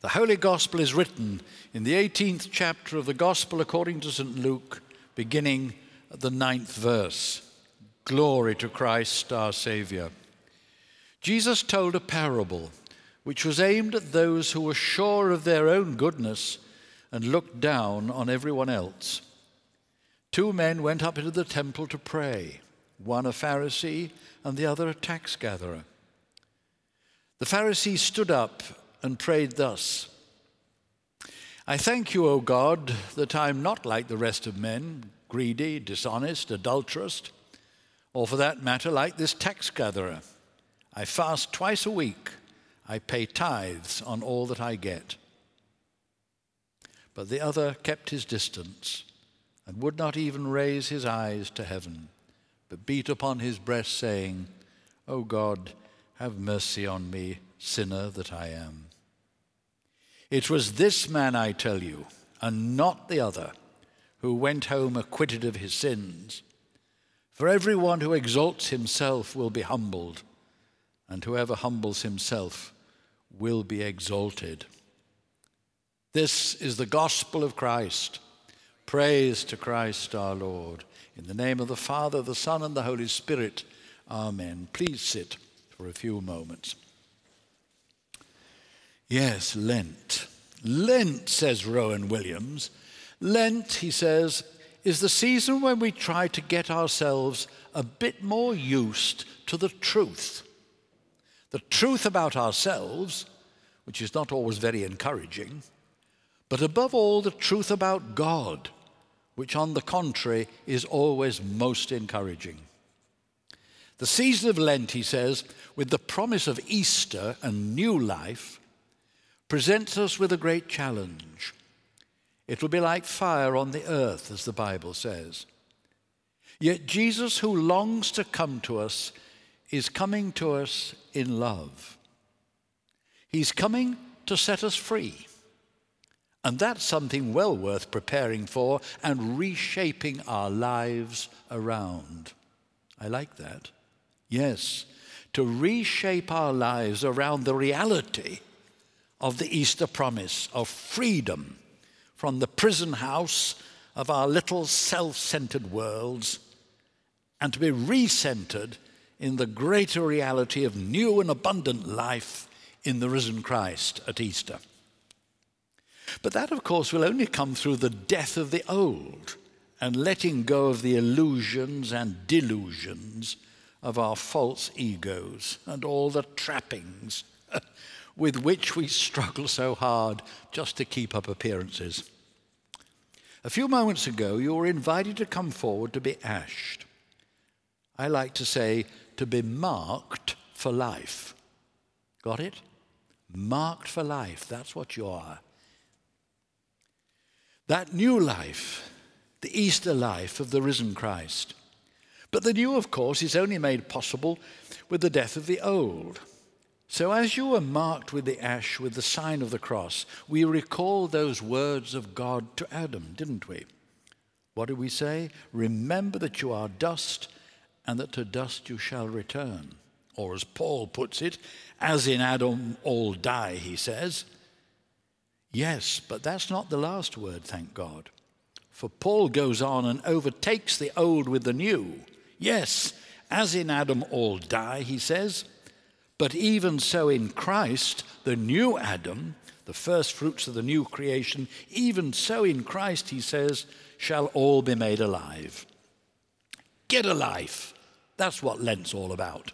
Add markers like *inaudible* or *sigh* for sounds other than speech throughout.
The Holy Gospel is written in the 18th chapter of the Gospel according to St. Luke, beginning at the ninth verse. Glory to Christ our Saviour. Jesus told a parable which was aimed at those who were sure of their own goodness and looked down on everyone else. Two men went up into the temple to pray, one a Pharisee and the other a tax gatherer. The Pharisee stood up and prayed thus I thank you, O God, that I am not like the rest of men, greedy, dishonest, adulterous, or for that matter, like this tax gatherer. I fast twice a week. I pay tithes on all that I get. But the other kept his distance and would not even raise his eyes to heaven, but beat upon his breast, saying, O God, have mercy on me, sinner that I am. It was this man, I tell you, and not the other, who went home acquitted of his sins. For everyone who exalts himself will be humbled, and whoever humbles himself will be exalted. This is the gospel of Christ. Praise to Christ our Lord. In the name of the Father, the Son, and the Holy Spirit. Amen. Please sit for a few moments. Yes, Lent. Lent, says Rowan Williams. Lent, he says, is the season when we try to get ourselves a bit more used to the truth. The truth about ourselves, which is not always very encouraging, but above all, the truth about God, which on the contrary is always most encouraging. The season of Lent, he says, with the promise of Easter and new life, presents us with a great challenge. It will be like fire on the earth, as the Bible says. Yet Jesus, who longs to come to us, is coming to us in love. He's coming to set us free. And that's something well worth preparing for and reshaping our lives around. I like that. Yes, to reshape our lives around the reality of the Easter promise of freedom from the prison house of our little self centered worlds and to be recentered in the greater reality of new and abundant life in the risen Christ at Easter. But that, of course, will only come through the death of the old and letting go of the illusions and delusions of our false egos and all the trappings with which we struggle so hard just to keep up appearances. A few moments ago, you were invited to come forward to be ashed. I like to say to be marked for life. Got it? Marked for life. That's what you are. That new life, the Easter life of the risen Christ. But the new, of course, is only made possible with the death of the old. So, as you were marked with the ash with the sign of the cross, we recall those words of God to Adam, didn't we? What did we say? Remember that you are dust and that to dust you shall return. Or, as Paul puts it, as in Adam all die, he says. Yes, but that's not the last word, thank God. For Paul goes on and overtakes the old with the new. Yes, as in Adam all die, he says. But even so in Christ, the new Adam, the first fruits of the new creation, even so in Christ, he says, shall all be made alive. Get a life. That's what Lent's all about.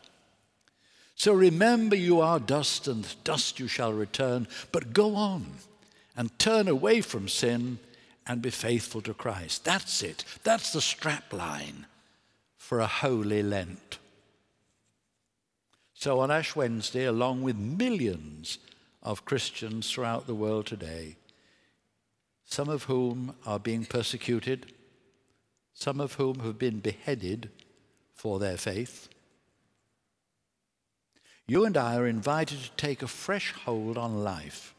So remember, you are dust, and dust you shall return, but go on and turn away from sin and be faithful to Christ. That's it. That's the strap line for a holy Lent. So on Ash Wednesday, along with millions of Christians throughout the world today, some of whom are being persecuted, some of whom have been beheaded for their faith, you and I are invited to take a fresh hold on life.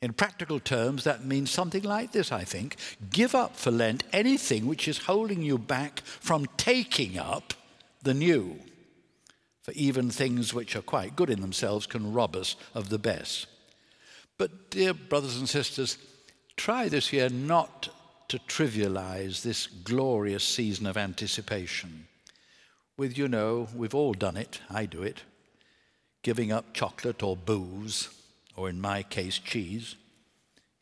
In practical terms, that means something like this, I think. Give up for Lent anything which is holding you back from taking up the new for even things which are quite good in themselves can rob us of the best. But, dear brothers and sisters, try this year not to trivialize this glorious season of anticipation. With, you know, we've all done it, I do it, giving up chocolate or booze, or in my case, cheese,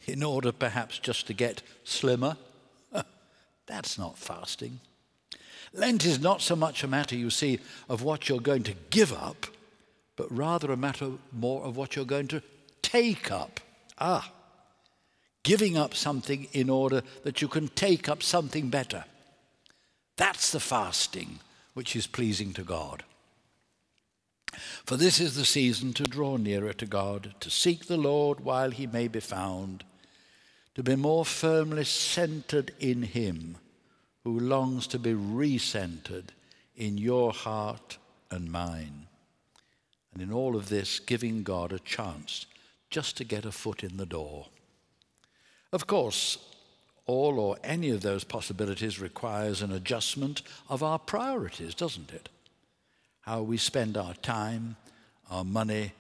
in order perhaps just to get slimmer. *laughs* That's not fasting. Lent is not so much a matter, you see, of what you're going to give up, but rather a matter more of what you're going to take up. Ah, giving up something in order that you can take up something better. That's the fasting which is pleasing to God. For this is the season to draw nearer to God, to seek the Lord while he may be found, to be more firmly centered in him who longs to be recentered in your heart and mine. And in all of this, giving God a chance just to get a foot in the door. Of course, all or any of those possibilities requires an adjustment of our priorities, doesn't it? How we spend our time, our money,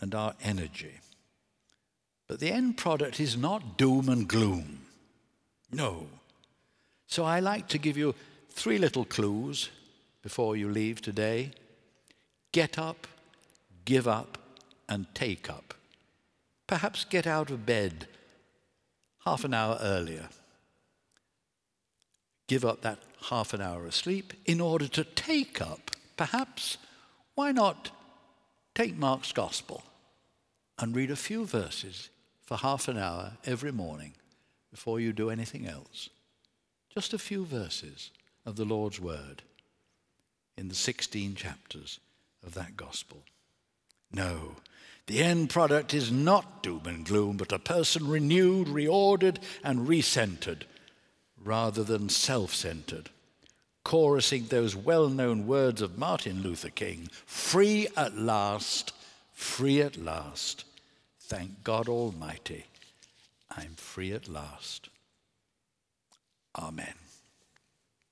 and our energy. But the end product is not doom and gloom. No. So I like to give you three little clues before you leave today get up, give up, and take up. Perhaps get out of bed half an hour earlier. Give up that half an hour of sleep in order to take up, perhaps, why not take Mark's Gospel and read a few verses for half an hour every morning before you do anything else? Just a few verses of the Lord's Word in the 16 chapters of that Gospel. No, the end product is not doom and gloom, but a person renewed, reordered, and recentered rather than self centered, chorusing those well known words of Martin Luther King free at last, free at last. Thank God Almighty, I'm free at last. Amen.